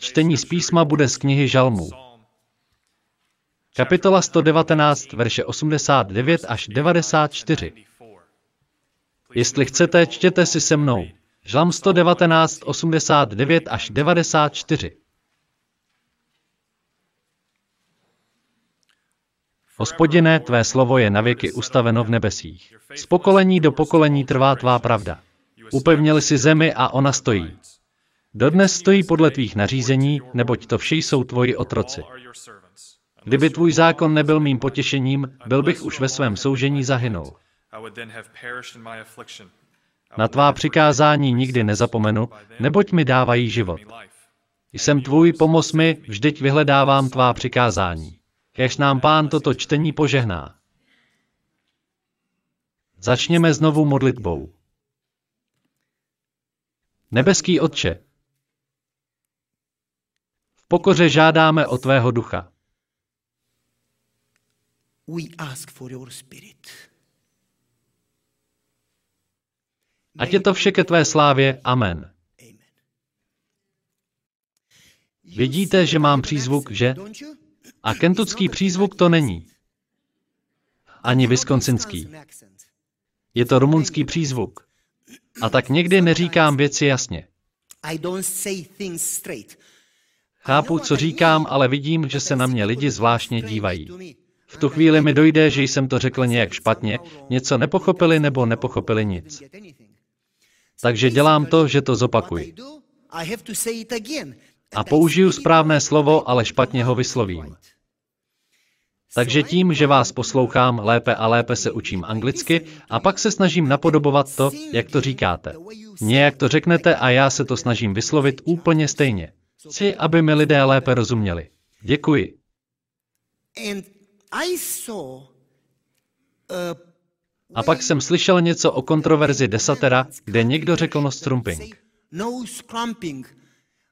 Čtení z písma bude z knihy Žalmů. Kapitola 119, verše 89 až 94. Jestli chcete, čtěte si se mnou. Žalm 119, 89 až 94. Hospodine, tvé slovo je navěky ustaveno v nebesích. Z pokolení do pokolení trvá tvá pravda. Upevnili si zemi a ona stojí. Dodnes stojí podle tvých nařízení, neboť to vše jsou tvoji otroci. Kdyby tvůj zákon nebyl mým potěšením, byl bych už ve svém soužení zahynul. Na tvá přikázání nikdy nezapomenu, neboť mi dávají život. Jsem tvůj, pomoz mi, vždyť vyhledávám tvá přikázání. Kež nám pán toto čtení požehná. Začněme znovu modlitbou. Nebeský Otče, pokoře žádáme o tvého ducha. We ask for your spirit. Ať je to vše ke tvé slávě. Amen. Vidíte, že mám přízvuk, že? A kentucký přízvuk to není. Ani viskonsinský. Je to rumunský přízvuk. A tak někdy neříkám věci jasně. I don't say things straight. Chápu, co říkám, ale vidím, že se na mě lidi zvláštně dívají. V tu chvíli mi dojde, že jsem to řekl nějak špatně, něco nepochopili nebo nepochopili nic. Takže dělám to, že to zopakuji. A použiju správné slovo, ale špatně ho vyslovím. Takže tím, že vás poslouchám, lépe a lépe se učím anglicky a pak se snažím napodobovat to, jak to říkáte. Nějak to řeknete a já se to snažím vyslovit úplně stejně. Chci, aby mi lidé lépe rozuměli. Děkuji. Uh, A pak jsem slyšel něco o kontroverzi desatera, kde někdo řekl no strumping. no.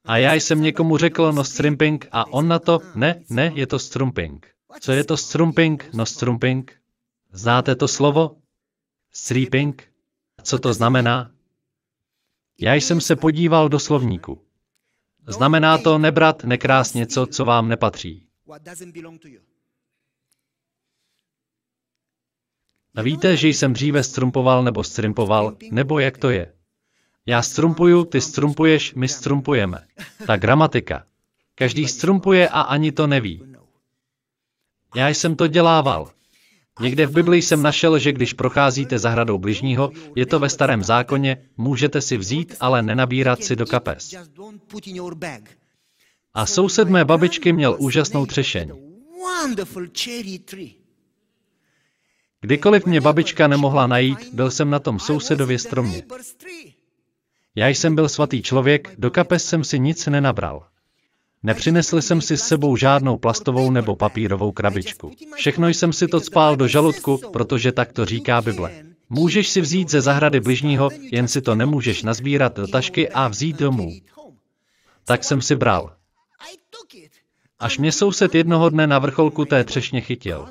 A já jsem někomu řekl no strimping a on na to, ne, ne, je to strumping. Co je to strumping, no strumping? Znáte to slovo? Stripping? Co to znamená? Já jsem se podíval do slovníku. Znamená to nebrat, nekrást něco, co vám nepatří. A víte, že jsem dříve strumpoval nebo strimpoval, nebo jak to je? Já strumpuju, ty strumpuješ, my strumpujeme. Ta gramatika. Každý strumpuje a ani to neví. Já jsem to dělával. Někde v Biblii jsem našel, že když procházíte zahradou bližního, je to ve starém zákoně, můžete si vzít, ale nenabírat si do kapes. A soused mé babičky měl úžasnou třešeň. Kdykoliv mě babička nemohla najít, byl jsem na tom sousedově stromě. Já jsem byl svatý člověk, do kapes jsem si nic nenabral. Nepřinesl jsem si s sebou žádnou plastovou nebo papírovou krabičku. Všechno jsem si to spál do žaludku, protože tak to říká Bible. Můžeš si vzít ze zahrady bližního, jen si to nemůžeš nazbírat do tašky a vzít domů. Tak jsem si bral. Až mě soused jednoho dne na vrcholku té třešně chytil.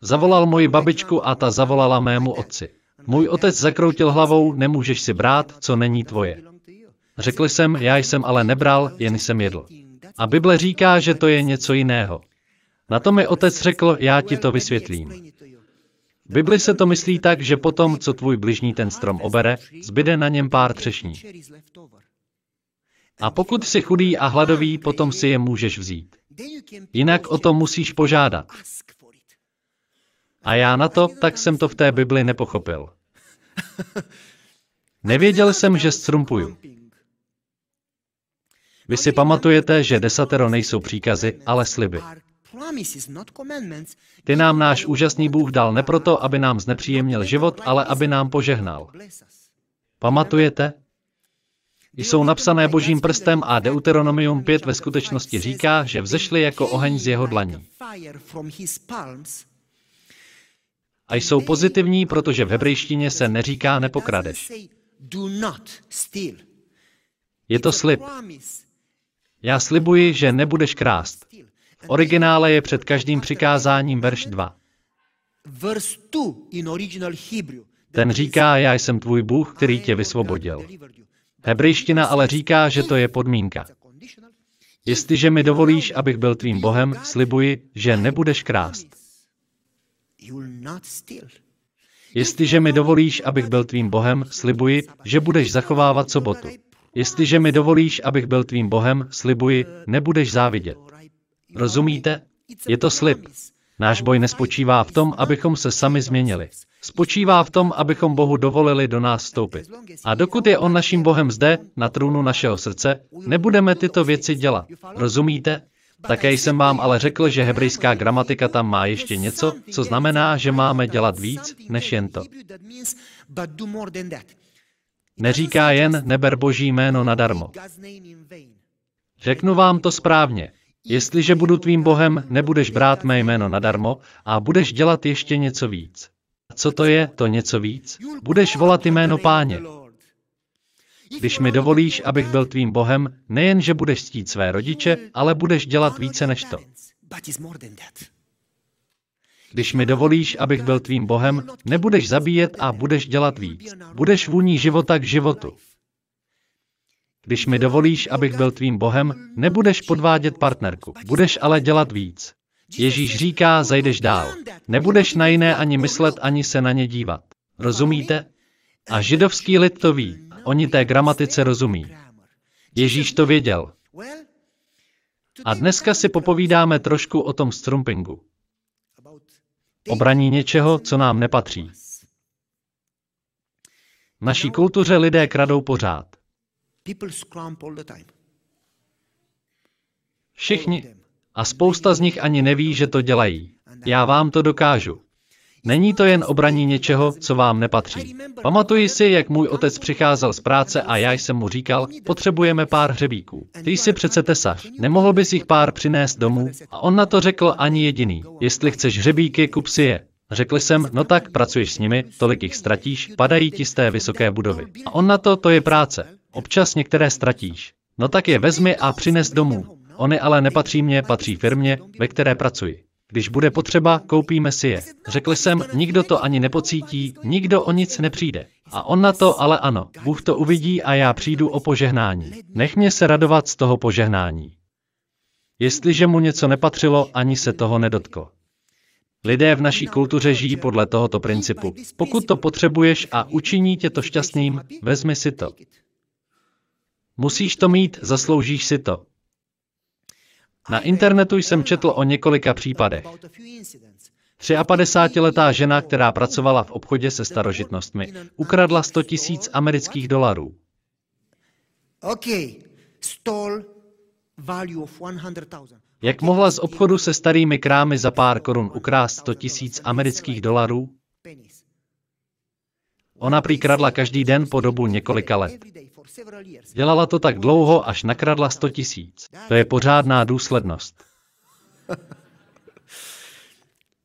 Zavolal moji babičku a ta zavolala mému otci. Můj otec zakroutil hlavou, nemůžeš si brát, co není tvoje. Řekl jsem, já jsem ale nebral, jen jsem jedl. A Bible říká, že to je něco jiného. Na to mi otec řekl, já ti to vysvětlím. Bibli se to myslí tak, že potom, co tvůj bližní ten strom obere, zbyde na něm pár třešní. A pokud jsi chudý a hladový, potom si je můžeš vzít. Jinak o to musíš požádat. A já na to, tak jsem to v té Bibli nepochopil. Nevěděl jsem, že strumpuju. Vy si pamatujete, že desatero nejsou příkazy, ale sliby. Ty nám náš úžasný Bůh dal ne proto, aby nám znepříjemnil život, ale aby nám požehnal. Pamatujete? Jsou napsané božím prstem a Deuteronomium 5 ve skutečnosti říká, že vzešly jako oheň z jeho dlaní. A jsou pozitivní, protože v hebrejštině se neříká nepokradeš. Je to slib. Já slibuji, že nebudeš krást. V originále je před každým přikázáním verš 2. Verse 2 in original Hebrew. Ten říká, já jsem tvůj Bůh, který tě vysvobodil. Hebrejština ale říká, že to je podmínka. Jestliže mi dovolíš, abych byl tvým Bohem, slibuji, že nebudeš krást. Jestliže mi dovolíš, abych byl tvým Bohem, slibuji, že budeš zachovávat sobotu. Jestliže mi dovolíš, abych byl tvým Bohem, slibuji, nebudeš závidět. Rozumíte? Je to slib. Náš boj nespočívá v tom, abychom se sami změnili. Spočívá v tom, abychom Bohu dovolili do nás vstoupit. A dokud je On naším Bohem zde, na trůnu našeho srdce, nebudeme tyto věci dělat. Rozumíte? Také jsem vám ale řekl, že hebrejská gramatika tam má ještě něco, co znamená, že máme dělat víc, než jen to. Neříká jen neber boží jméno nadarmo. Řeknu vám to správně. Jestliže budu tvým Bohem, nebudeš brát mé jméno nadarmo a budeš dělat ještě něco víc. A co to je, to něco víc? Budeš volat jméno páně. Když mi dovolíš, abych byl tvým Bohem, nejen, že budeš ctít své rodiče, ale budeš dělat více než to. Když mi dovolíš, abych byl tvým Bohem, nebudeš zabíjet a budeš dělat víc. Budeš vůní života k životu. Když mi dovolíš, abych byl tvým Bohem, nebudeš podvádět partnerku, budeš ale dělat víc. Ježíš říká, zajdeš dál. Nebudeš na jiné ani myslet, ani se na ně dívat. Rozumíte? A židovský lid to ví. Oni té gramatice rozumí. Ježíš to věděl. A dneska si popovídáme trošku o tom strumpingu. Obraní něčeho, co nám nepatří. V naší kultuře lidé kradou pořád. Všichni. A spousta z nich ani neví, že to dělají. Já vám to dokážu. Není to jen obraní něčeho, co vám nepatří. Pamatuji si, jak můj otec přicházel z práce a já jsem mu říkal, potřebujeme pár hřebíků. Ty jsi přece tesař, nemohl bys jich pár přinést domů? A on na to řekl ani jediný. Jestli chceš hřebíky, kup si je. Řekl jsem, no tak, pracuješ s nimi, tolik jich ztratíš, padají ti z té vysoké budovy. A on na to, to je práce. Občas některé ztratíš. No tak je vezmi a přines domů. Ony ale nepatří mě, patří firmě, ve které pracuji. Když bude potřeba, koupíme si je. Řekl jsem, nikdo to ani nepocítí, nikdo o nic nepřijde. A on na to, ale ano, Bůh to uvidí a já přijdu o požehnání. Nech mě se radovat z toho požehnání. Jestliže mu něco nepatřilo, ani se toho nedotkl. Lidé v naší kultuře žijí podle tohoto principu. Pokud to potřebuješ a učiní tě to šťastným, vezmi si to. Musíš to mít, zasloužíš si to. Na internetu jsem četl o několika případech. 53-letá žena, která pracovala v obchodě se starožitnostmi, ukradla 100 tisíc amerických dolarů. Jak mohla z obchodu se starými krámy za pár korun ukrást 100 tisíc amerických dolarů? Ona prý každý den po dobu několika let. Dělala to tak dlouho, až nakradla 100 tisíc. To je pořádná důslednost.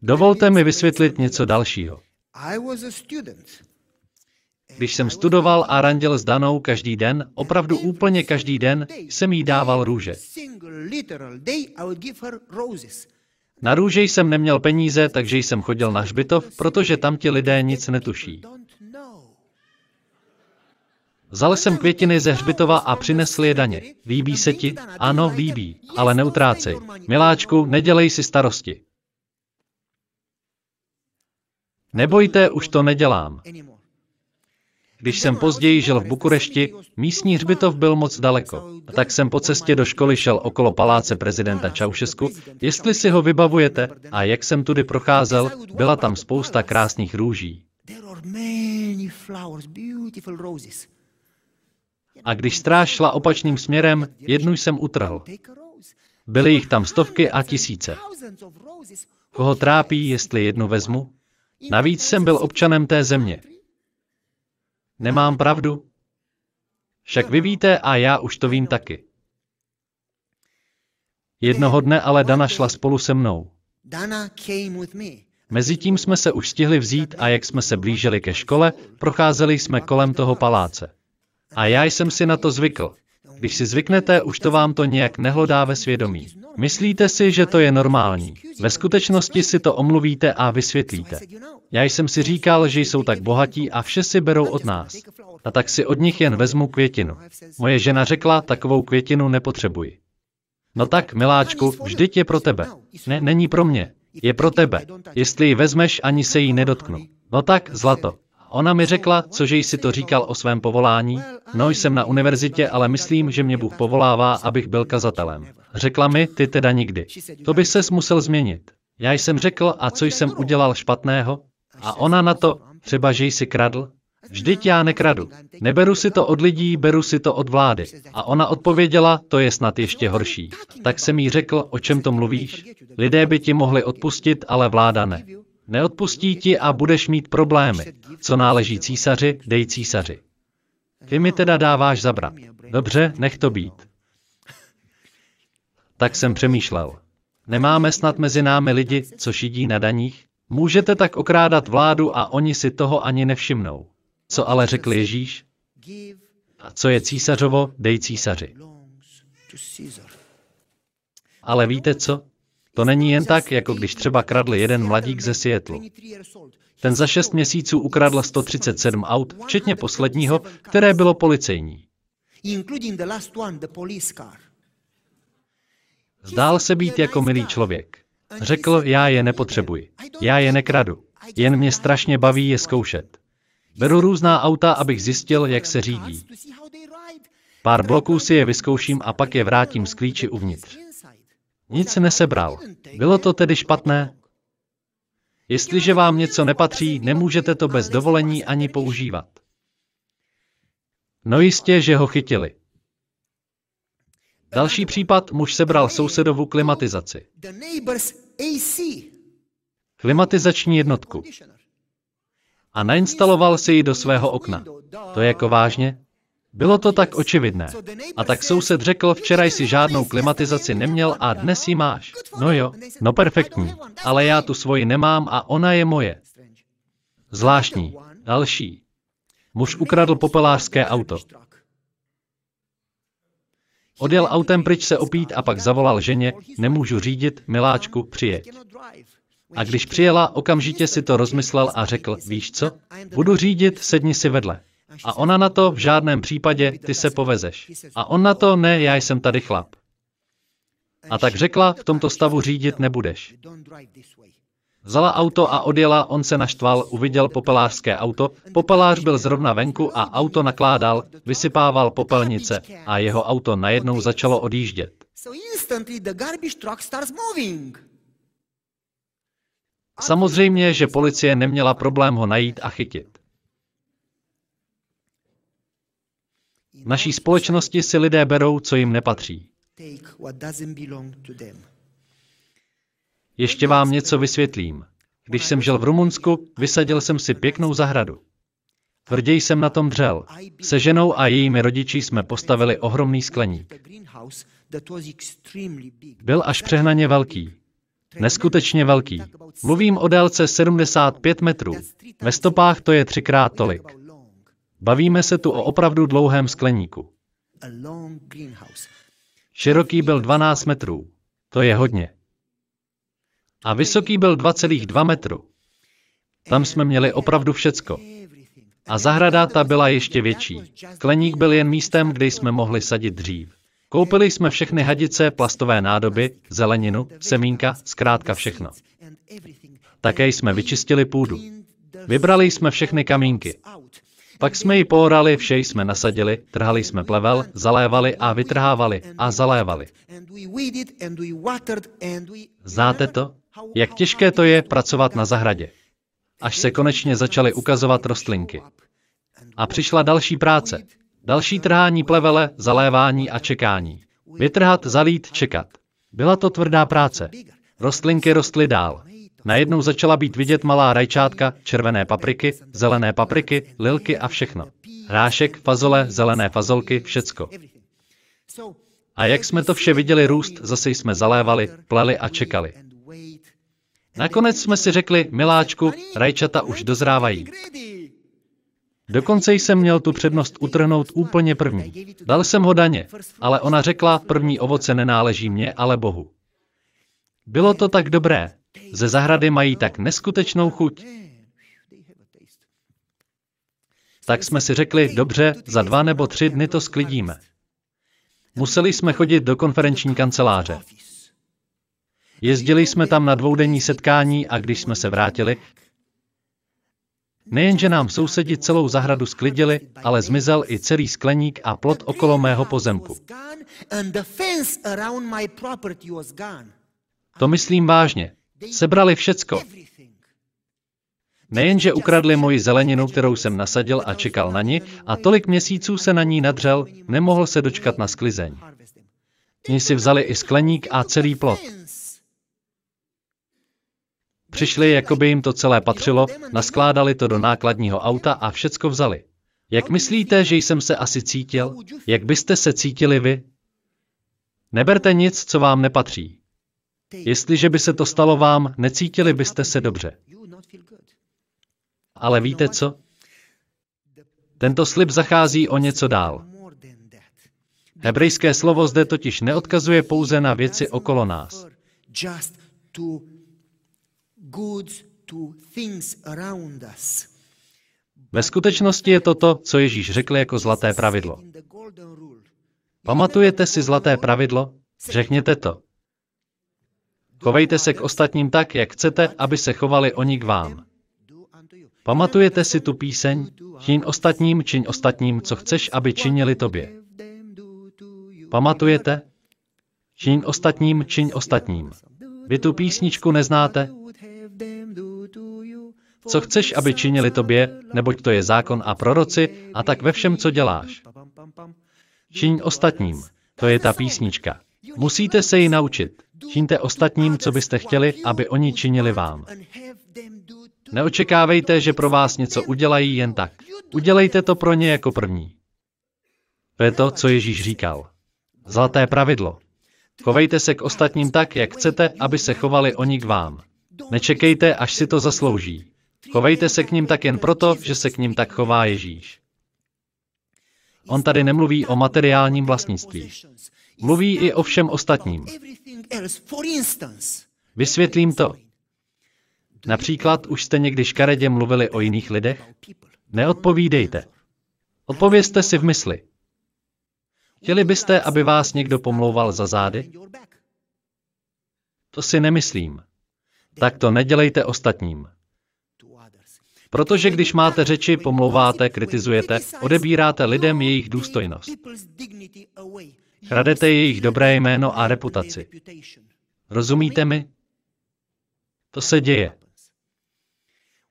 Dovolte mi vysvětlit něco dalšího. Když jsem studoval a randil s Danou každý den, opravdu úplně každý den, jsem jí dával růže. Na růže jsem neměl peníze, takže jsem chodil na hřbitov, protože tam ti lidé nic netuší. Vzal jsem květiny ze hřbitova a přinesl je daně. Líbí se ti? Ano, líbí, ale neutrácej. Miláčku, nedělej si starosti. Nebojte, už to nedělám. Když jsem později žil v Bukurešti, místní hřbitov byl moc daleko. A tak jsem po cestě do školy šel okolo paláce prezidenta Čaušesku. Jestli si ho vybavujete, a jak jsem tudy procházel, byla tam spousta krásných růží. A když stráž šla opačným směrem, jednu jsem utrhl. Byly jich tam stovky a tisíce. Koho trápí, jestli jednu vezmu? Navíc jsem byl občanem té země. Nemám pravdu? Však vy víte a já už to vím taky. Jednoho dne ale Dana šla spolu se mnou. Mezitím jsme se už stihli vzít a jak jsme se blížili ke škole, procházeli jsme kolem toho paláce. A já jsem si na to zvykl. Když si zvyknete, už to vám to nějak nehlodá ve svědomí. Myslíte si, že to je normální. Ve skutečnosti si to omluvíte a vysvětlíte. Já jsem si říkal, že jsou tak bohatí a vše si berou od nás. A tak si od nich jen vezmu květinu. Moje žena řekla, takovou květinu nepotřebuji. No tak, miláčku, vždyť je pro tebe. Ne, není pro mě. Je pro tebe. Jestli ji vezmeš, ani se jí nedotknu. No tak, zlato. Ona mi řekla, cože jsi to říkal o svém povolání. No jsem na univerzitě, ale myslím, že mě Bůh povolává, abych byl kazatelem. Řekla mi, ty teda nikdy. To by ses musel změnit. Já jsem řekl, a co jsem udělal špatného? A ona na to, třeba že jsi kradl? Vždyť já nekradu. Neberu si to od lidí, beru si to od vlády. A ona odpověděla, to je snad ještě horší. Tak jsem jí řekl, o čem to mluvíš? Lidé by ti mohli odpustit, ale vláda ne. Neodpustí ti a budeš mít problémy. Co náleží císaři, dej císaři. Ty mi teda dáváš zabrat. Dobře, nech to být. Tak jsem přemýšlel. Nemáme snad mezi námi lidi, co šidí na daních? Můžete tak okrádat vládu a oni si toho ani nevšimnou. Co ale řekl Ježíš? A co je císařovo, dej císaři. Ale víte co? To není jen tak, jako když třeba kradl jeden mladík ze Seattle. Ten za šest měsíců ukradl 137 aut, včetně posledního, které bylo policejní. Zdál se být jako milý člověk. Řekl, já je nepotřebuji. Já je nekradu. Jen mě strašně baví je zkoušet. Beru různá auta, abych zjistil, jak se řídí. Pár bloků si je vyzkouším a pak je vrátím z klíči uvnitř. Nic nesebral. Bylo to tedy špatné? Jestliže vám něco nepatří, nemůžete to bez dovolení ani používat. No jistě, že ho chytili. Další případ, muž sebral sousedovu klimatizaci. Klimatizační jednotku. A nainstaloval si ji do svého okna. To je jako vážně? Bylo to tak očividné. A tak soused řekl, včera jsi žádnou klimatizaci neměl a dnes ji máš. No jo, no perfektní. Ale já tu svoji nemám a ona je moje. Zvláštní. Další. Muž ukradl popelářské auto. Odjel autem pryč se opít a pak zavolal ženě, nemůžu řídit, miláčku, přijeď. A když přijela, okamžitě si to rozmyslel a řekl, víš co, budu řídit, sedni si vedle. A ona na to v žádném případě, ty se povezeš. A on na to, ne, já jsem tady chlap. A tak řekla, v tomto stavu řídit nebudeš. Vzala auto a odjela, on se naštval, uviděl popelářské auto, popelář byl zrovna venku a auto nakládal, vysypával popelnice a jeho auto najednou začalo odjíždět. Samozřejmě, že policie neměla problém ho najít a chytit. Naší společnosti si lidé berou, co jim nepatří. Ještě vám něco vysvětlím. Když jsem žil v Rumunsku, vysadil jsem si pěknou zahradu. Tvrději jsem na tom dřel. Se ženou a jejími rodiči jsme postavili ohromný skleník. Byl až přehnaně velký. Neskutečně velký. Mluvím o délce 75 metrů. Ve stopách to je třikrát tolik. Bavíme se tu o opravdu dlouhém skleníku. Široký byl 12 metrů. To je hodně. A vysoký byl 2,2 metru. Tam jsme měli opravdu všecko. A zahrada ta byla ještě větší. Skleník byl jen místem, kde jsme mohli sadit dřív. Koupili jsme všechny hadice, plastové nádoby, zeleninu, semínka, zkrátka všechno. Také jsme vyčistili půdu. Vybrali jsme všechny kamínky. Pak jsme ji poorali, vše jsme nasadili, trhali jsme plevel, zalévali a vytrhávali a zalévali. Znáte to? Jak těžké to je pracovat na zahradě. Až se konečně začaly ukazovat rostlinky. A přišla další práce. Další trhání plevele, zalévání a čekání. Vytrhat, zalít, čekat. Byla to tvrdá práce. Rostlinky rostly dál. Najednou začala být vidět malá rajčátka, červené papriky, zelené papriky, lilky a všechno. Hrášek, fazole, zelené fazolky, všecko. A jak jsme to vše viděli růst, zase jsme zalévali, pleli a čekali. Nakonec jsme si řekli, miláčku, rajčata už dozrávají. Dokonce jsem měl tu přednost utrhnout úplně první. Dal jsem ho daně, ale ona řekla, první ovoce nenáleží mě, ale Bohu. Bylo to tak dobré. Ze zahrady mají tak neskutečnou chuť. Tak jsme si řekli, dobře, za dva nebo tři dny to sklidíme. Museli jsme chodit do konferenční kanceláře. Jezdili jsme tam na dvoudenní setkání a když jsme se vrátili, nejenže nám sousedi celou zahradu sklidili, ale zmizel i celý skleník a plot okolo mého pozemku. To myslím vážně. Sebrali všecko. Nejenže ukradli moji zeleninu, kterou jsem nasadil a čekal na ní, a tolik měsíců se na ní nadřel, nemohl se dočkat na sklizeň. Oni si vzali i skleník a celý plot. Přišli, jako by jim to celé patřilo, naskládali to do nákladního auta a všecko vzali. Jak myslíte, že jsem se asi cítil? Jak byste se cítili vy? Neberte nic, co vám nepatří. Jestliže by se to stalo vám, necítili byste se dobře. Ale víte co? Tento slib zachází o něco dál. Hebrejské slovo zde totiž neodkazuje pouze na věci okolo nás. Ve skutečnosti je to to, co Ježíš řekl jako zlaté pravidlo. Pamatujete si zlaté pravidlo? Řekněte to. Chovejte se k ostatním tak, jak chcete, aby se chovali oni k vám. Pamatujete si tu píseň? Čiň ostatním, čiň ostatním, co chceš, aby činili tobě. Pamatujete? Čiň ostatním, čiň ostatním. Vy tu písničku neznáte? Co chceš, aby činili tobě, neboť to je zákon a proroci, a tak ve všem, co děláš. Čiň ostatním. To je ta písnička. Musíte se ji naučit. Čiňte ostatním, co byste chtěli, aby oni činili vám. Neočekávejte, že pro vás něco udělají jen tak. Udělejte to pro ně jako první. To je to, co Ježíš říkal. Zlaté pravidlo. Chovejte se k ostatním tak, jak chcete, aby se chovali oni k vám. Nečekejte, až si to zaslouží. Chovejte se k ním tak jen proto, že se k ním tak chová Ježíš. On tady nemluví o materiálním vlastnictví. Mluví i o všem ostatním. Vysvětlím to. Například už jste někdy škaredě mluvili o jiných lidech? Neodpovídejte. Odpovězte si v mysli. Chtěli byste, aby vás někdo pomlouval za zády? To si nemyslím. Tak to nedělejte ostatním. Protože když máte řeči, pomlouváte, kritizujete, odebíráte lidem jejich důstojnost. Kradete jejich dobré jméno a reputaci. Rozumíte mi? To se děje.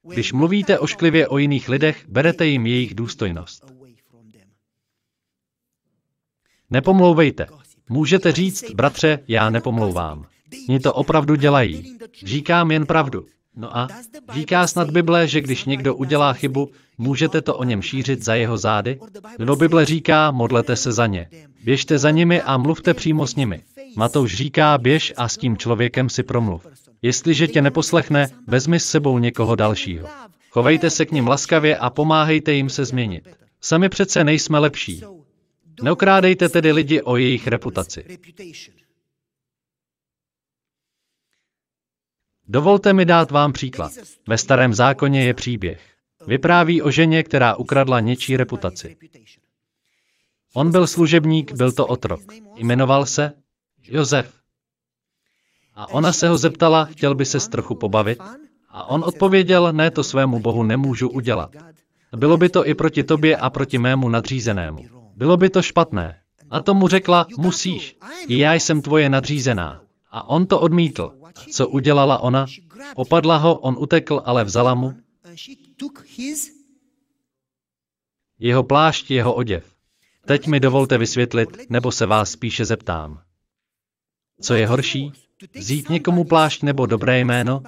Když mluvíte ošklivě o jiných lidech, berete jim jejich důstojnost. Nepomlouvejte. Můžete říct, bratře, já nepomlouvám. Oni to opravdu dělají. Říkám jen pravdu. No a říká snad Bible, že když někdo udělá chybu, můžete to o něm šířit za jeho zády? Nebo Bible říká, modlete se za ně. Běžte za nimi a mluvte přímo s nimi. Matouš říká, běž a s tím člověkem si promluv. Jestliže tě neposlechne, vezmi s sebou někoho dalšího. Chovejte se k ním laskavě a pomáhejte jim se změnit. Sami přece nejsme lepší. Neokrádejte tedy lidi o jejich reputaci. Dovolte mi dát vám příklad. Ve starém zákoně je příběh. Vypráví o ženě, která ukradla něčí reputaci. On byl služebník, byl to otrok. Jmenoval se Josef. A ona se ho zeptala, chtěl by se trochu pobavit? A on odpověděl, ne, to svému bohu nemůžu udělat. Bylo by to i proti tobě a proti mému nadřízenému. Bylo by to špatné. A tomu řekla, musíš, i já jsem tvoje nadřízená. A on to odmítl. Co udělala ona? Opadla ho, on utekl, ale vzala mu jeho plášť, jeho oděv. Teď mi dovolte vysvětlit, nebo se vás spíše zeptám. Co je horší? Vzít někomu plášť nebo dobré jméno?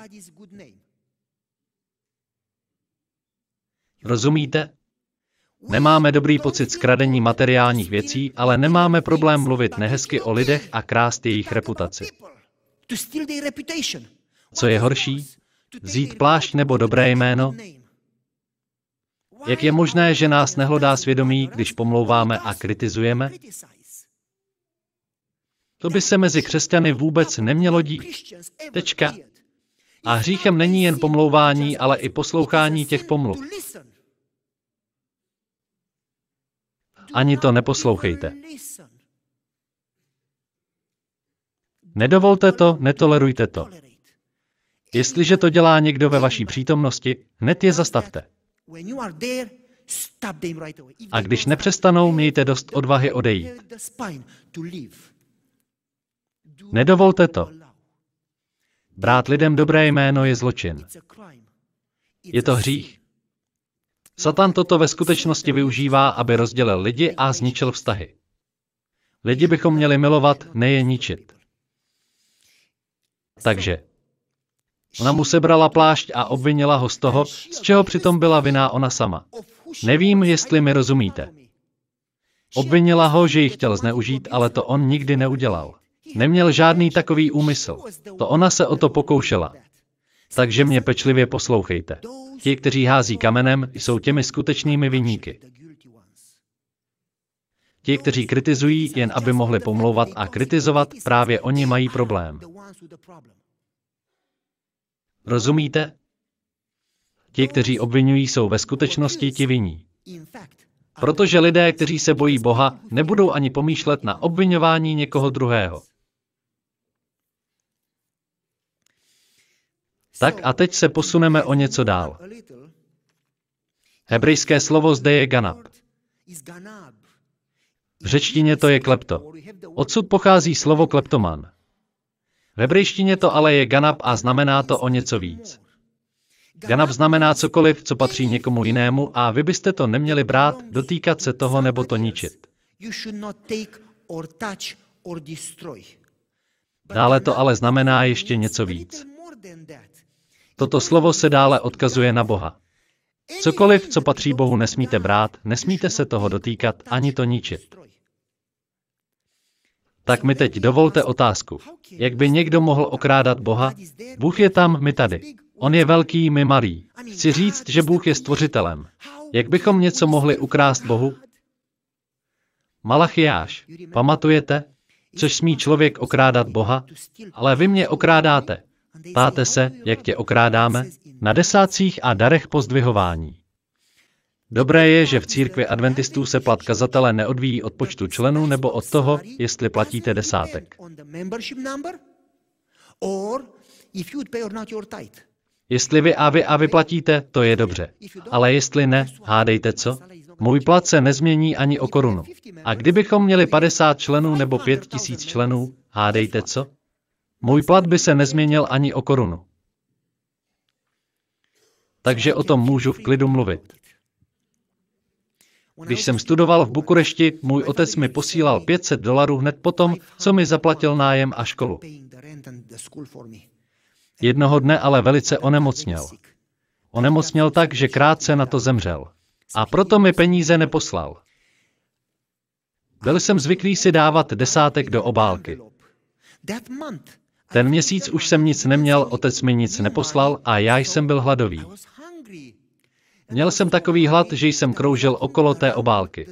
Rozumíte? Nemáme dobrý pocit z materiálních věcí, ale nemáme problém mluvit nehezky o lidech a krást jejich reputaci. Co je horší? Vzít plášť nebo dobré jméno? Jak je možné, že nás nehlodá svědomí, když pomlouváme a kritizujeme? To by se mezi křesťany vůbec nemělo dít. Tečka. A hříchem není jen pomlouvání, ale i poslouchání těch pomluv. Ani to neposlouchejte. Nedovolte to, netolerujte to. Jestliže to dělá někdo ve vaší přítomnosti, hned je zastavte. A když nepřestanou, mějte dost odvahy odejít. Nedovolte to. Brát lidem dobré jméno je zločin. Je to hřích. Satan toto ve skutečnosti využívá, aby rozdělil lidi a zničil vztahy. Lidi bychom měli milovat, ne je ničit. Takže ona mu sebrala plášť a obvinila ho z toho, z čeho přitom byla viná ona sama. Nevím, jestli mi rozumíte. Obvinila ho, že ji chtěl zneužít, ale to on nikdy neudělal. Neměl žádný takový úmysl. To ona se o to pokoušela. Takže mě pečlivě poslouchejte. Ti, kteří hází kamenem, jsou těmi skutečnými vyníky. Ti, kteří kritizují, jen aby mohli pomlouvat a kritizovat, právě oni mají problém. Rozumíte? Ti, kteří obvinují, jsou ve skutečnosti ti viní. Protože lidé, kteří se bojí Boha, nebudou ani pomýšlet na obvinování někoho druhého. Tak a teď se posuneme o něco dál. Hebrejské slovo zde je ganab. V řečtině to je klepto. Odsud pochází slovo kleptoman. V hebrejštině to ale je ganab a znamená to o něco víc. Ganab znamená cokoliv, co patří někomu jinému a vy byste to neměli brát, dotýkat se toho nebo to ničit. Dále to ale znamená ještě něco víc. Toto slovo se dále odkazuje na Boha. Cokoliv, co patří Bohu, nesmíte brát, nesmíte se toho dotýkat, ani to ničit. Tak mi teď dovolte otázku. Jak by někdo mohl okrádat Boha? Bůh je tam, my tady. On je velký, my malý. Chci říct, že Bůh je stvořitelem. Jak bychom něco mohli ukrást Bohu? Malachiáš, pamatujete? Což smí člověk okrádat Boha? Ale vy mě okrádáte. Páte se, jak tě okrádáme? Na desácích a darech pozdvihování. Dobré je, že v církvi adventistů se plat kazatele neodvíjí od počtu členů nebo od toho, jestli platíte desátek. Jestli vy a vy a vy platíte, to je dobře. Ale jestli ne, hádejte co? Můj plat se nezmění ani o korunu. A kdybychom měli 50 členů nebo 5 tisíc členů, hádejte co? Můj plat by se nezměnil ani o korunu. Takže o tom můžu v klidu mluvit. Když jsem studoval v Bukurešti, můj otec mi posílal 500 dolarů hned potom, co mi zaplatil nájem a školu. Jednoho dne ale velice onemocněl. Onemocněl tak, že krátce na to zemřel. A proto mi peníze neposlal. Byl jsem zvyklý si dávat desátek do obálky. Ten měsíc už jsem nic neměl, otec mi nic neposlal a já jsem byl hladový. Měl jsem takový hlad, že jsem kroužil okolo té obálky.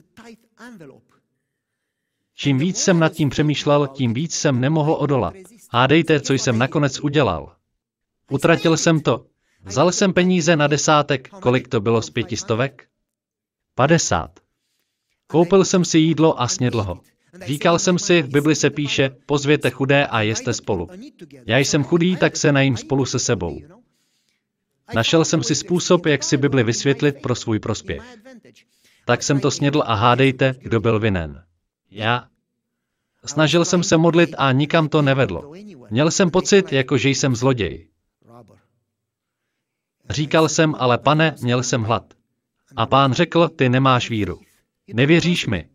Čím víc jsem nad tím přemýšlel, tím víc jsem nemohl odolat. Hádejte, co jsem nakonec udělal. Utratil jsem to. Vzal jsem peníze na desátek, kolik to bylo z pětistovek? Padesát. Koupil jsem si jídlo a snědl ho. Říkal jsem si, v Bibli se píše, pozvěte chudé a jeste spolu. Já jsem chudý, tak se najím spolu se sebou. Našel jsem si způsob, jak si Bibli vysvětlit pro svůj prospěch. Tak jsem to snědl a hádejte, kdo byl vinen. Já. Snažil jsem se modlit a nikam to nevedlo. Měl jsem pocit, jako že jsem zloděj. Říkal jsem, ale pane, měl jsem hlad. A pán řekl, ty nemáš víru. Nevěříš mi.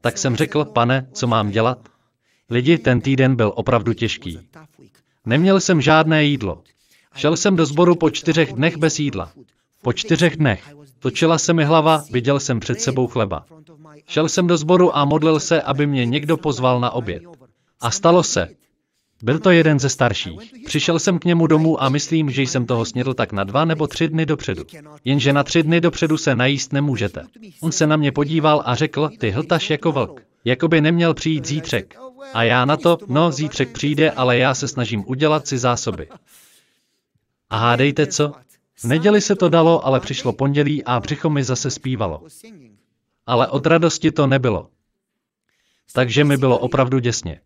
Tak jsem řekl, pane, co mám dělat? Lidi, ten týden byl opravdu těžký. Neměl jsem žádné jídlo. Šel jsem do sboru po čtyřech dnech bez jídla. Po čtyřech dnech. Točila se mi hlava, viděl jsem před sebou chleba. Šel jsem do sboru a modlil se, aby mě někdo pozval na oběd. A stalo se. Byl to jeden ze starších. Přišel jsem k němu domů a myslím, že jsem toho snědl tak na dva nebo tři dny dopředu. Jenže na tři dny dopředu se najíst nemůžete. On se na mě podíval a řekl, ty hltaš jako vlk. Jakoby neměl přijít zítřek. A já na to, no zítřek přijde, ale já se snažím udělat si zásoby. A hádejte co? V neděli se to dalo, ale přišlo pondělí a břicho mi zase zpívalo. Ale od radosti to nebylo. Takže mi bylo opravdu děsně.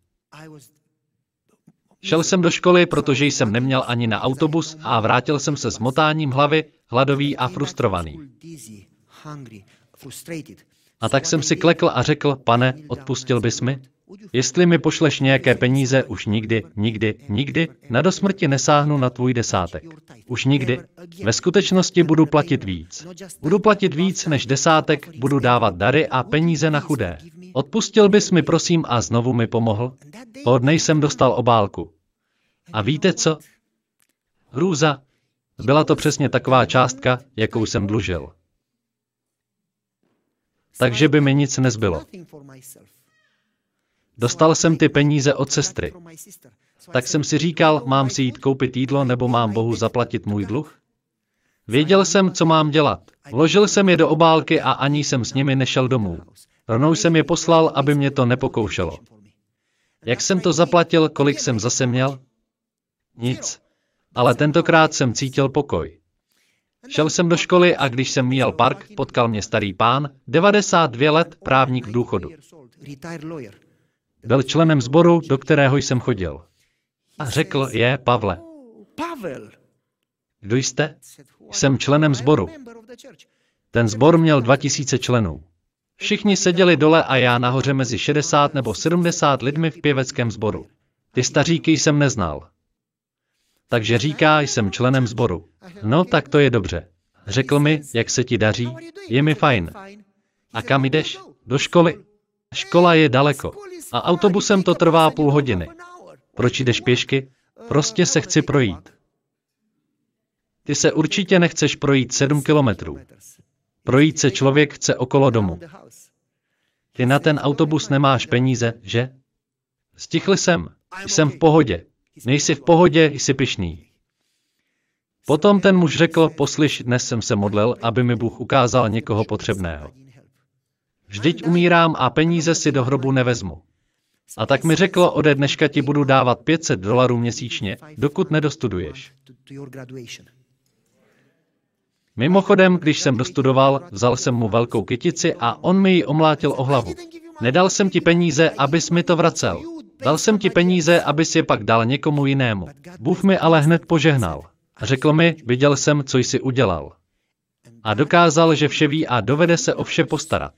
Šel jsem do školy, protože jsem neměl ani na autobus a vrátil jsem se s motáním hlavy, hladový a frustrovaný. A tak jsem si klekl a řekl, pane, odpustil bys mi? Jestli mi pošleš nějaké peníze, už nikdy, nikdy, nikdy, na dosmrti nesáhnu na tvůj desátek. Už nikdy. Ve skutečnosti budu platit víc. Budu platit víc než desátek, budu dávat dary a peníze na chudé. Odpustil bys mi prosím a znovu mi pomohl? Po dne jsem dostal obálku. A víte co? Hrůza. Byla to přesně taková částka, jakou jsem dlužil. Takže by mi nic nezbylo. Dostal jsem ty peníze od sestry. Tak jsem si říkal, mám si jít koupit jídlo nebo mám Bohu zaplatit můj dluh? Věděl jsem, co mám dělat. Vložil jsem je do obálky a ani jsem s nimi nešel domů. Rovnou jsem je poslal, aby mě to nepokoušelo. Jak jsem to zaplatil, kolik jsem zase měl? Nic. Ale tentokrát jsem cítil pokoj. Šel jsem do školy a když jsem míjel park, potkal mě starý pán, 92 let, právník v důchodu. Byl členem sboru, do kterého jsem chodil. A řekl, je, Pavle. Pavel. Kdo jste? Jsem členem sboru. Ten sbor měl 2000 členů. Všichni seděli dole a já nahoře mezi 60 nebo 70 lidmi v pěveckém sboru. Ty staříky jsem neznal. Takže říká, jsem členem sboru. No, tak to je dobře. Řekl mi, jak se ti daří, je mi fajn. A kam jdeš? Do školy. Škola je daleko. A autobusem to trvá půl hodiny. Proč jdeš pěšky? Prostě se chci projít. Ty se určitě nechceš projít sedm kilometrů. Projít se člověk chce okolo domu. Ty na ten autobus nemáš peníze, že? Stichl jsem. Jsem v pohodě. Nejsi v pohodě, jsi pišný. Potom ten muž řekl, poslyš, dnes jsem se modlil, aby mi Bůh ukázal někoho potřebného. Vždyť umírám a peníze si do hrobu nevezmu. A tak mi řekl, ode dneška ti budu dávat 500 dolarů měsíčně, dokud nedostuduješ. Mimochodem, když jsem dostudoval, vzal jsem mu velkou kytici a on mi ji omlátil o hlavu. Nedal jsem ti peníze, abys mi to vracel. Dal jsem ti peníze, abys je pak dal někomu jinému. Bůh mi ale hned požehnal. Řekl mi, viděl jsem, co jsi udělal. A dokázal, že vše ví a dovede se o vše postarat.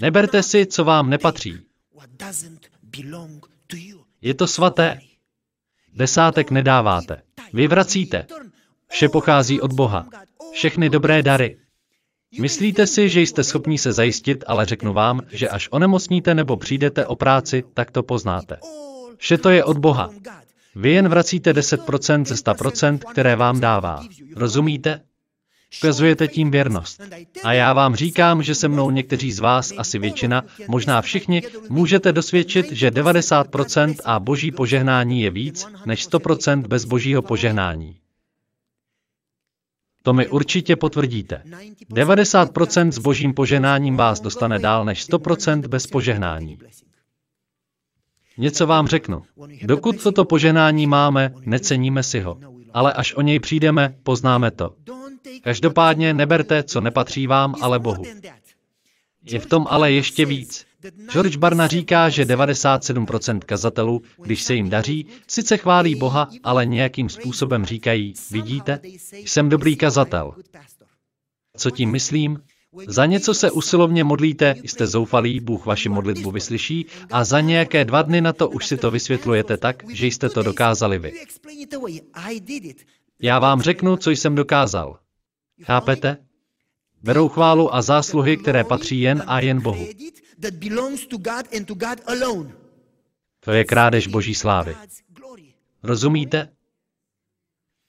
Neberte si, co vám nepatří. Je to svaté. Desátek nedáváte. Vyvracíte. Vše pochází od Boha. Všechny dobré dary. Myslíte si, že jste schopni se zajistit, ale řeknu vám, že až onemocníte nebo přijdete o práci, tak to poznáte. Vše to je od Boha. Vy jen vracíte 10% ze 100%, které vám dává. Rozumíte? Ukazujete tím věrnost. A já vám říkám, že se mnou někteří z vás, asi většina, možná všichni, můžete dosvědčit, že 90% a boží požehnání je víc než 100% bez božího požehnání. To mi určitě potvrdíte. 90% s božím požehnáním vás dostane dál než 100% bez požehnání. Něco vám řeknu. Dokud toto požehnání máme, neceníme si ho. Ale až o něj přijdeme, poznáme to. Každopádně neberte, co nepatří vám, ale Bohu. Je v tom ale ještě víc. George Barna říká, že 97% kazatelů, když se jim daří, sice chválí Boha, ale nějakým způsobem říkají, vidíte, jsem dobrý kazatel. Co tím myslím? Za něco se usilovně modlíte, jste zoufalí, Bůh vaši modlitbu vyslyší a za nějaké dva dny na to už si to vysvětlujete tak, že jste to dokázali vy. Já vám řeknu, co jsem dokázal. Chápete? Berou chválu a zásluhy, které patří jen a jen Bohu. To je krádež boží slávy. Rozumíte?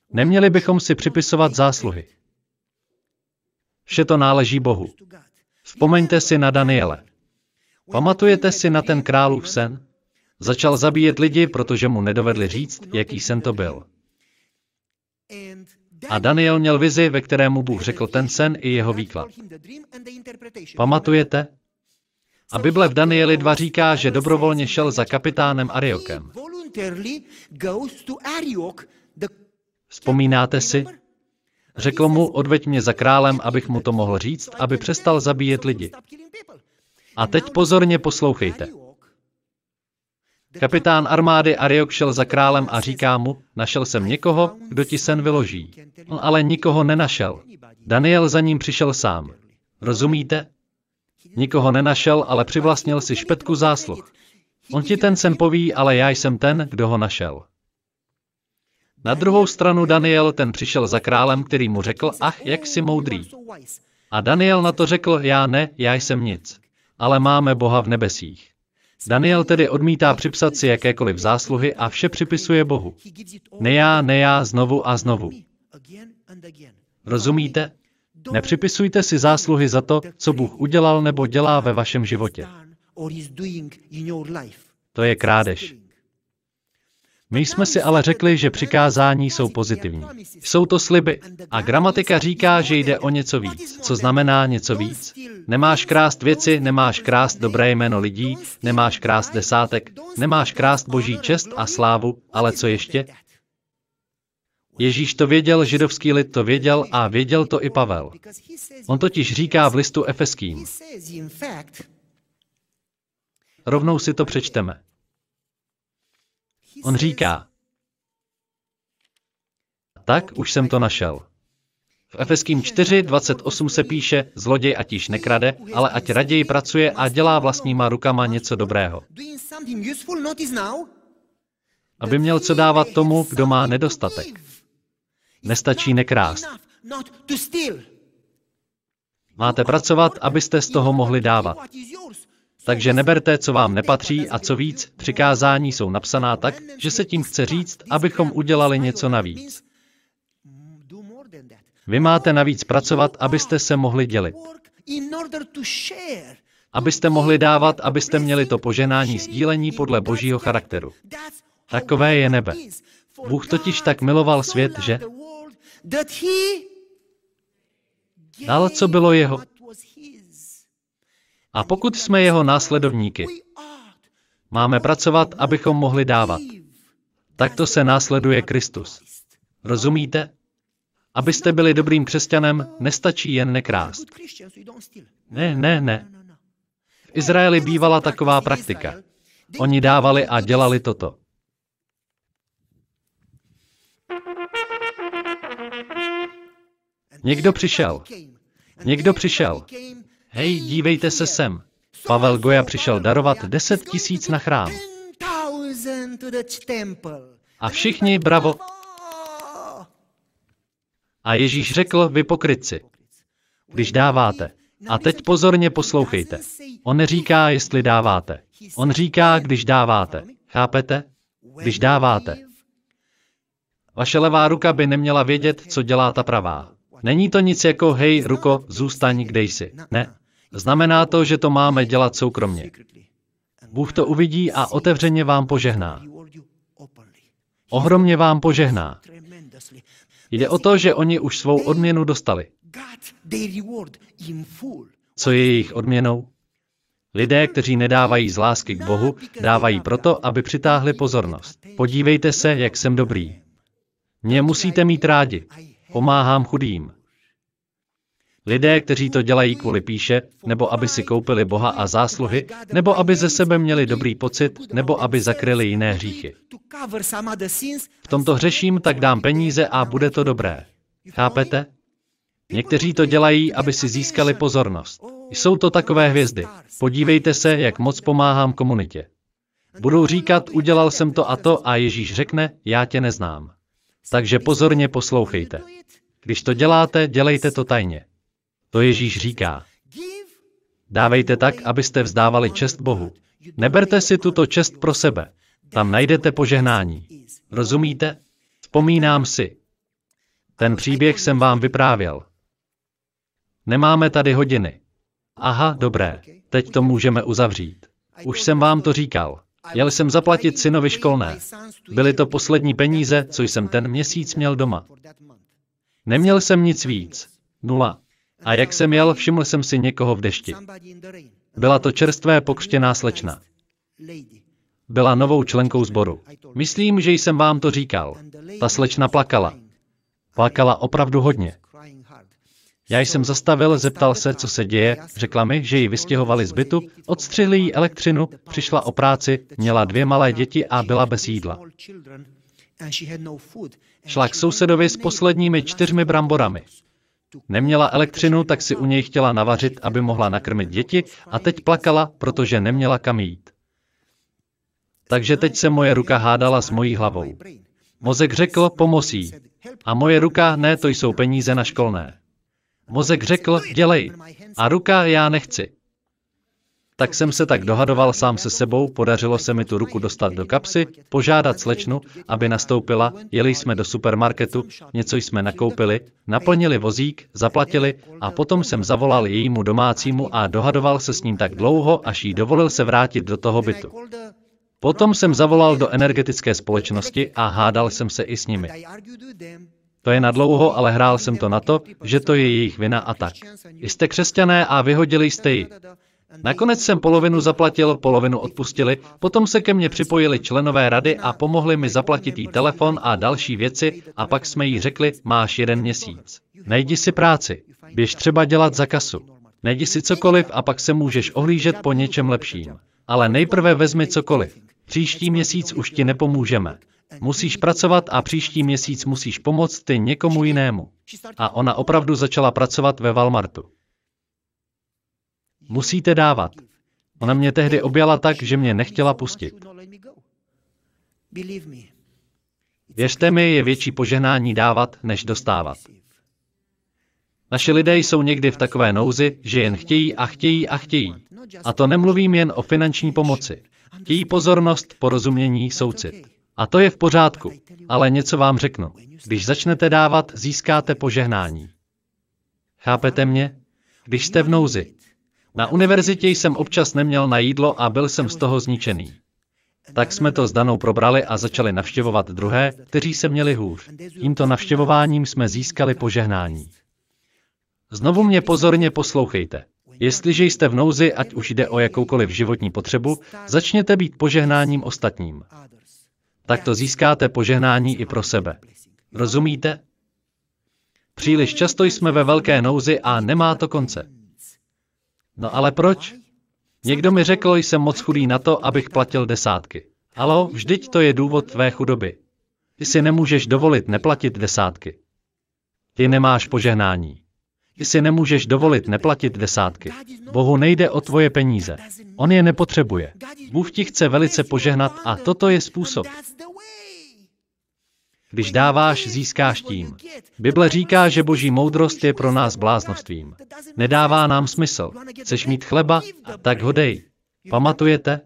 Neměli bychom si připisovat zásluhy. Vše to náleží Bohu. Vzpomeňte si na Daniele. Pamatujete si na ten králův sen? Začal zabíjet lidi, protože mu nedovedli říct, jaký sen to byl. A Daniel měl vizi, ve kterému Bůh řekl ten sen i jeho výklad. Pamatujete? A Bible v Danieli 2 říká, že dobrovolně šel za kapitánem Ariokem. Vzpomínáte si? Řekl mu, odveď mě za králem, abych mu to mohl říct, aby přestal zabíjet lidi. A teď pozorně poslouchejte. Kapitán armády Ariok šel za králem a říká mu, našel jsem někoho, kdo ti sen vyloží. On ale nikoho nenašel. Daniel za ním přišel sám. Rozumíte? Nikoho nenašel, ale přivlastnil si špetku zásluh. On ti ten sen poví, ale já jsem ten, kdo ho našel. Na druhou stranu Daniel ten přišel za králem, který mu řekl, ach, jak jsi moudrý. A Daniel na to řekl, já ne, já jsem nic. Ale máme Boha v nebesích. Daniel tedy odmítá připsat si jakékoliv zásluhy a vše připisuje Bohu. Ne já, ne já, znovu a znovu. Rozumíte? Nepřipisujte si zásluhy za to, co Bůh udělal nebo dělá ve vašem životě. To je krádež. My jsme si ale řekli, že přikázání jsou pozitivní. Jsou to sliby. A gramatika říká, že jde o něco víc. Co znamená něco víc? Nemáš krást věci, nemáš krást dobré jméno lidí, nemáš krást desátek, nemáš krást boží čest a slávu, ale co ještě? Ježíš to věděl, židovský lid to věděl a věděl to i Pavel. On totiž říká v listu Efeským. Rovnou si to přečteme. On říká, tak už jsem to našel. V Efeským 4.28 se píše, zloděj ať již nekrade, ale ať raději pracuje a dělá vlastníma rukama něco dobrého. Aby měl co dávat tomu, kdo má nedostatek. Nestačí nekrást. Máte pracovat, abyste z toho mohli dávat. Takže neberte, co vám nepatří a co víc, přikázání jsou napsaná tak, že se tím chce říct, abychom udělali něco navíc. Vy máte navíc pracovat, abyste se mohli dělit. Abyste mohli dávat, abyste měli to poženání sdílení podle božího charakteru. Takové je nebe. Bůh totiž tak miloval svět, že dal, co bylo jeho. A pokud jsme jeho následovníky, máme pracovat, abychom mohli dávat. Takto se následuje Kristus. Rozumíte? Abyste byli dobrým křesťanem, nestačí jen nekrást. Ne, ne, ne. V Izraeli bývala taková praktika. Oni dávali a dělali toto. Někdo přišel. Někdo přišel. Hej, dívejte se sem. Pavel Goja přišel darovat deset tisíc na chrám. A všichni bravo. A Ježíš řekl, vy pokrytci, když dáváte. A teď pozorně poslouchejte. On neříká, jestli dáváte. On říká, když dáváte. Chápete? Když dáváte. Vaše levá ruka by neměla vědět, co dělá ta pravá. Není to nic jako hej, ruko, zůstaň, kde jsi. Ne. Znamená to, že to máme dělat soukromně. Bůh to uvidí a otevřeně vám požehná. Ohromně vám požehná. Jde o to, že oni už svou odměnu dostali. Co je jejich odměnou? Lidé, kteří nedávají z lásky k Bohu, dávají proto, aby přitáhli pozornost. Podívejte se, jak jsem dobrý. Mě musíte mít rádi. Pomáhám chudým. Lidé, kteří to dělají kvůli píše, nebo aby si koupili Boha a zásluhy, nebo aby ze sebe měli dobrý pocit, nebo aby zakryli jiné hříchy. V tomto hřeším, tak dám peníze a bude to dobré. Chápete? Někteří to dělají, aby si získali pozornost. Jsou to takové hvězdy. Podívejte se, jak moc pomáhám komunitě. Budou říkat, udělal jsem to a to a Ježíš řekne, já tě neznám. Takže pozorně poslouchejte. Když to děláte, dělejte to tajně. To Ježíš říká. Dávejte tak, abyste vzdávali čest Bohu. Neberte si tuto čest pro sebe. Tam najdete požehnání. Rozumíte? Vzpomínám si. Ten příběh jsem vám vyprávěl. Nemáme tady hodiny. Aha, dobré. Teď to můžeme uzavřít. Už jsem vám to říkal. Měl jsem zaplatit synovi školné. Byly to poslední peníze, co jsem ten měsíc měl doma. Neměl jsem nic víc. Nula. A jak jsem jel, všiml jsem si někoho v dešti. Byla to čerstvé pokřtěná slečna. Byla novou členkou sboru. Myslím, že jsem vám to říkal. Ta slečna plakala. Plakala opravdu hodně. Já jsem zastavil, zeptal se, co se děje, řekla mi, že ji vystěhovali z bytu, odstřihli jí elektřinu, přišla o práci, měla dvě malé děti a byla bez jídla. Šla k sousedovi s posledními čtyřmi bramborami. Neměla elektřinu, tak si u něj chtěla navařit, aby mohla nakrmit děti a teď plakala, protože neměla kam jít. Takže teď se moje ruka hádala s mojí hlavou. Mozek řekl, pomoz jí. A moje ruka, ne, to jsou peníze na školné. Mozek řekl, dělej. A ruka, já nechci. Tak jsem se tak dohadoval sám se sebou, podařilo se mi tu ruku dostat do kapsy, požádat slečnu, aby nastoupila, jeli jsme do supermarketu, něco jsme nakoupili, naplnili vozík, zaplatili a potom jsem zavolal jejímu domácímu a dohadoval se s ním tak dlouho, až jí dovolil se vrátit do toho bytu. Potom jsem zavolal do energetické společnosti a hádal jsem se i s nimi. To je nadlouho, ale hrál jsem to na to, že to je jejich vina a tak. Jste křesťané a vyhodili jste ji. Nakonec jsem polovinu zaplatil, polovinu odpustili, potom se ke mně připojili členové rady a pomohli mi zaplatit jí telefon a další věci a pak jsme jí řekli, máš jeden měsíc. Najdi si práci, běž třeba dělat za kasu. Najdi si cokoliv a pak se můžeš ohlížet po něčem lepším. Ale nejprve vezmi cokoliv. Příští měsíc už ti nepomůžeme. Musíš pracovat a příští měsíc musíš pomoct ty někomu jinému. A ona opravdu začala pracovat ve Walmartu. Musíte dávat. Ona mě tehdy objala tak, že mě nechtěla pustit. Věřte mi, je větší požehnání dávat, než dostávat. Naši lidé jsou někdy v takové nouzi, že jen chtějí a chtějí a chtějí. A to nemluvím jen o finanční pomoci. Chtějí pozornost, porozumění, soucit. A to je v pořádku. Ale něco vám řeknu. Když začnete dávat, získáte požehnání. Chápete mě? Když jste v nouzi. Na univerzitě jsem občas neměl na jídlo a byl jsem z toho zničený. Tak jsme to s Danou probrali a začali navštěvovat druhé, kteří se měli hůř. Tímto navštěvováním jsme získali požehnání. Znovu mě pozorně poslouchejte. Jestliže jste v nouzi, ať už jde o jakoukoliv životní potřebu, začněte být požehnáním ostatním. Tak to získáte požehnání i pro sebe. Rozumíte? Příliš často jsme ve velké nouzi a nemá to konce. No ale proč? Někdo mi řekl, jsem moc chudý na to, abych platil desátky. Alo, vždyť to je důvod tvé chudoby. Ty si nemůžeš dovolit neplatit desátky. Ty nemáš požehnání. Ty si nemůžeš dovolit neplatit desátky. Bohu nejde o tvoje peníze. On je nepotřebuje. Bůh ti chce velice požehnat a toto je způsob. Když dáváš, získáš tím. Bible říká, že boží moudrost je pro nás bláznostvím. Nedává nám smysl. Chceš mít chleba? Tak ho dej. Pamatujete?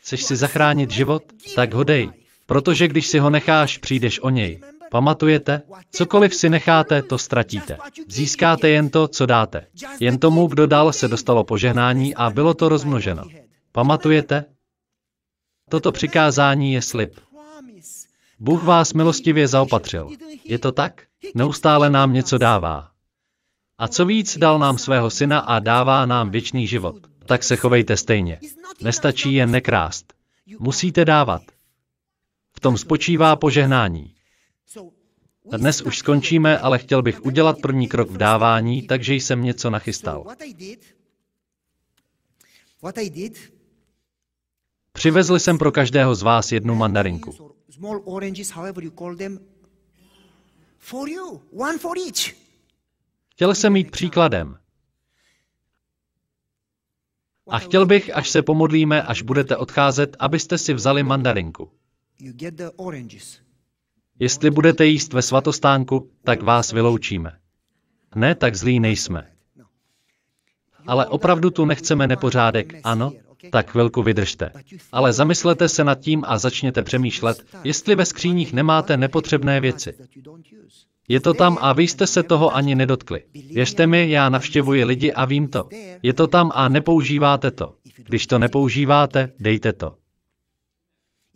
Chceš si zachránit život? Tak ho dej. Protože když si ho necháš, přijdeš o něj. Pamatujete? Cokoliv si necháte, to ztratíte. Získáte jen to, co dáte. Jen tomu, kdo dal, se dostalo požehnání a bylo to rozmnoženo. Pamatujete? Toto přikázání je slib. Bůh vás milostivě zaopatřil. Je to tak? Neustále nám něco dává. A co víc, dal nám svého syna a dává nám věčný život. Tak se chovejte stejně. Nestačí jen nekrást. Musíte dávat. V tom spočívá požehnání. Dnes už skončíme, ale chtěl bych udělat první krok v dávání, takže jsem něco nachystal. Přivezli jsem pro každého z vás jednu mandarinku. Chtěl jsem mít příkladem. A chtěl bych, až se pomodlíme, až budete odcházet, abyste si vzali mandarinku. Jestli budete jíst ve svatostánku, tak vás vyloučíme. Ne, tak zlí nejsme. Ale opravdu tu nechceme nepořádek, ano? Tak chvilku vydržte. Ale zamyslete se nad tím a začněte přemýšlet, jestli ve skříních nemáte nepotřebné věci. Je to tam a vy jste se toho ani nedotkli. Věřte mi, já navštěvuji lidi a vím to. Je to tam a nepoužíváte to. Když to nepoužíváte, dejte to.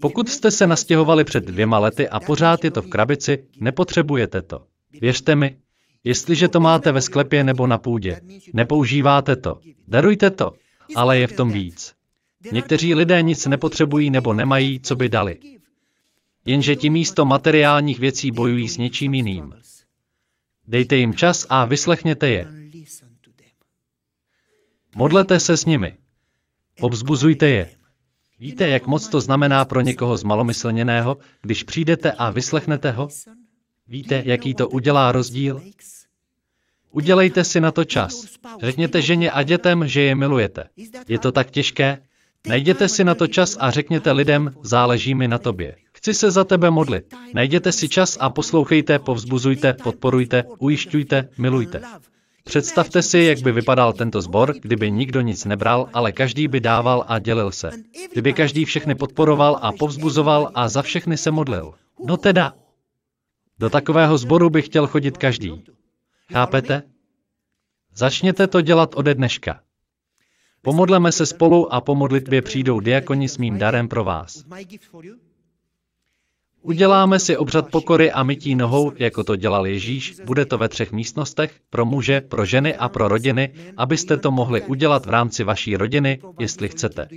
Pokud jste se nastěhovali před dvěma lety a pořád je to v krabici, nepotřebujete to. Věřte mi, jestliže to máte ve sklepě nebo na půdě, nepoužíváte to. Darujte to, ale je v tom víc. Někteří lidé nic nepotřebují nebo nemají, co by dali. Jenže ti místo materiálních věcí bojují s něčím jiným. Dejte jim čas a vyslechněte je. Modlete se s nimi. Obzbuzujte je. Víte, jak moc to znamená pro někoho zmalomyslněného, když přijdete a vyslechnete ho? Víte, jaký to udělá rozdíl? Udělejte si na to čas. Řekněte ženě a dětem, že je milujete. Je to tak těžké? Najděte si na to čas a řekněte lidem, záleží mi na tobě. Chci se za tebe modlit. Najděte si čas a poslouchejte, povzbuzujte, podporujte, ujišťujte, milujte. Představte si, jak by vypadal tento sbor, kdyby nikdo nic nebral, ale každý by dával a dělil se. Kdyby každý všechny podporoval a povzbuzoval a za všechny se modlil. No teda, do takového sboru by chtěl chodit každý. Chápete? Začněte to dělat ode dneška. Pomodleme se spolu a po modlitbě přijdou diakoni s mým darem pro vás. Uděláme si obřad pokory a mytí nohou, jako to dělal Ježíš. Bude to ve třech místnostech, pro muže, pro ženy a pro rodiny, abyste to mohli udělat v rámci vaší rodiny, jestli chcete.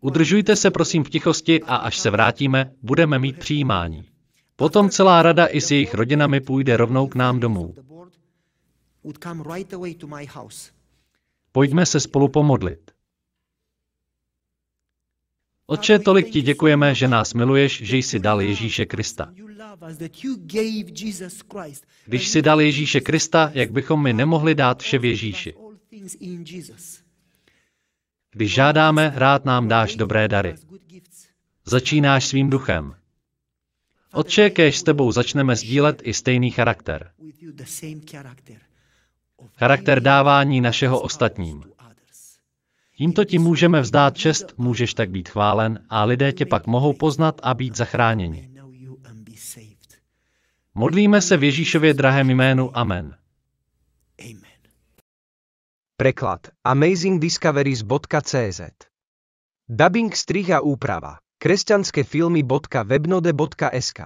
Udržujte se prosím v tichosti a až se vrátíme, budeme mít přijímání. Potom celá rada i s jejich rodinami půjde rovnou k nám domů. Pojďme se spolu pomodlit. Otče, tolik ti děkujeme, že nás miluješ, že jsi dal Ježíše Krista. Když jsi dal Ježíše Krista, jak bychom mi nemohli dát vše v Ježíši? Když žádáme, rád nám dáš dobré dary. Začínáš svým duchem. Otče, kež s tebou začneme sdílet i stejný charakter. Charakter dávání našeho ostatním. Tímto ti můžeme vzdát čest, můžeš tak být chválen a lidé tě pak mohou poznat a být zachráněni. Modlíme se v Ježíšově drahém jménu. Amen. Preklad amazingdiscoveries.cz Dubbing strih a úprava kresťanskefilmy.webnode.sk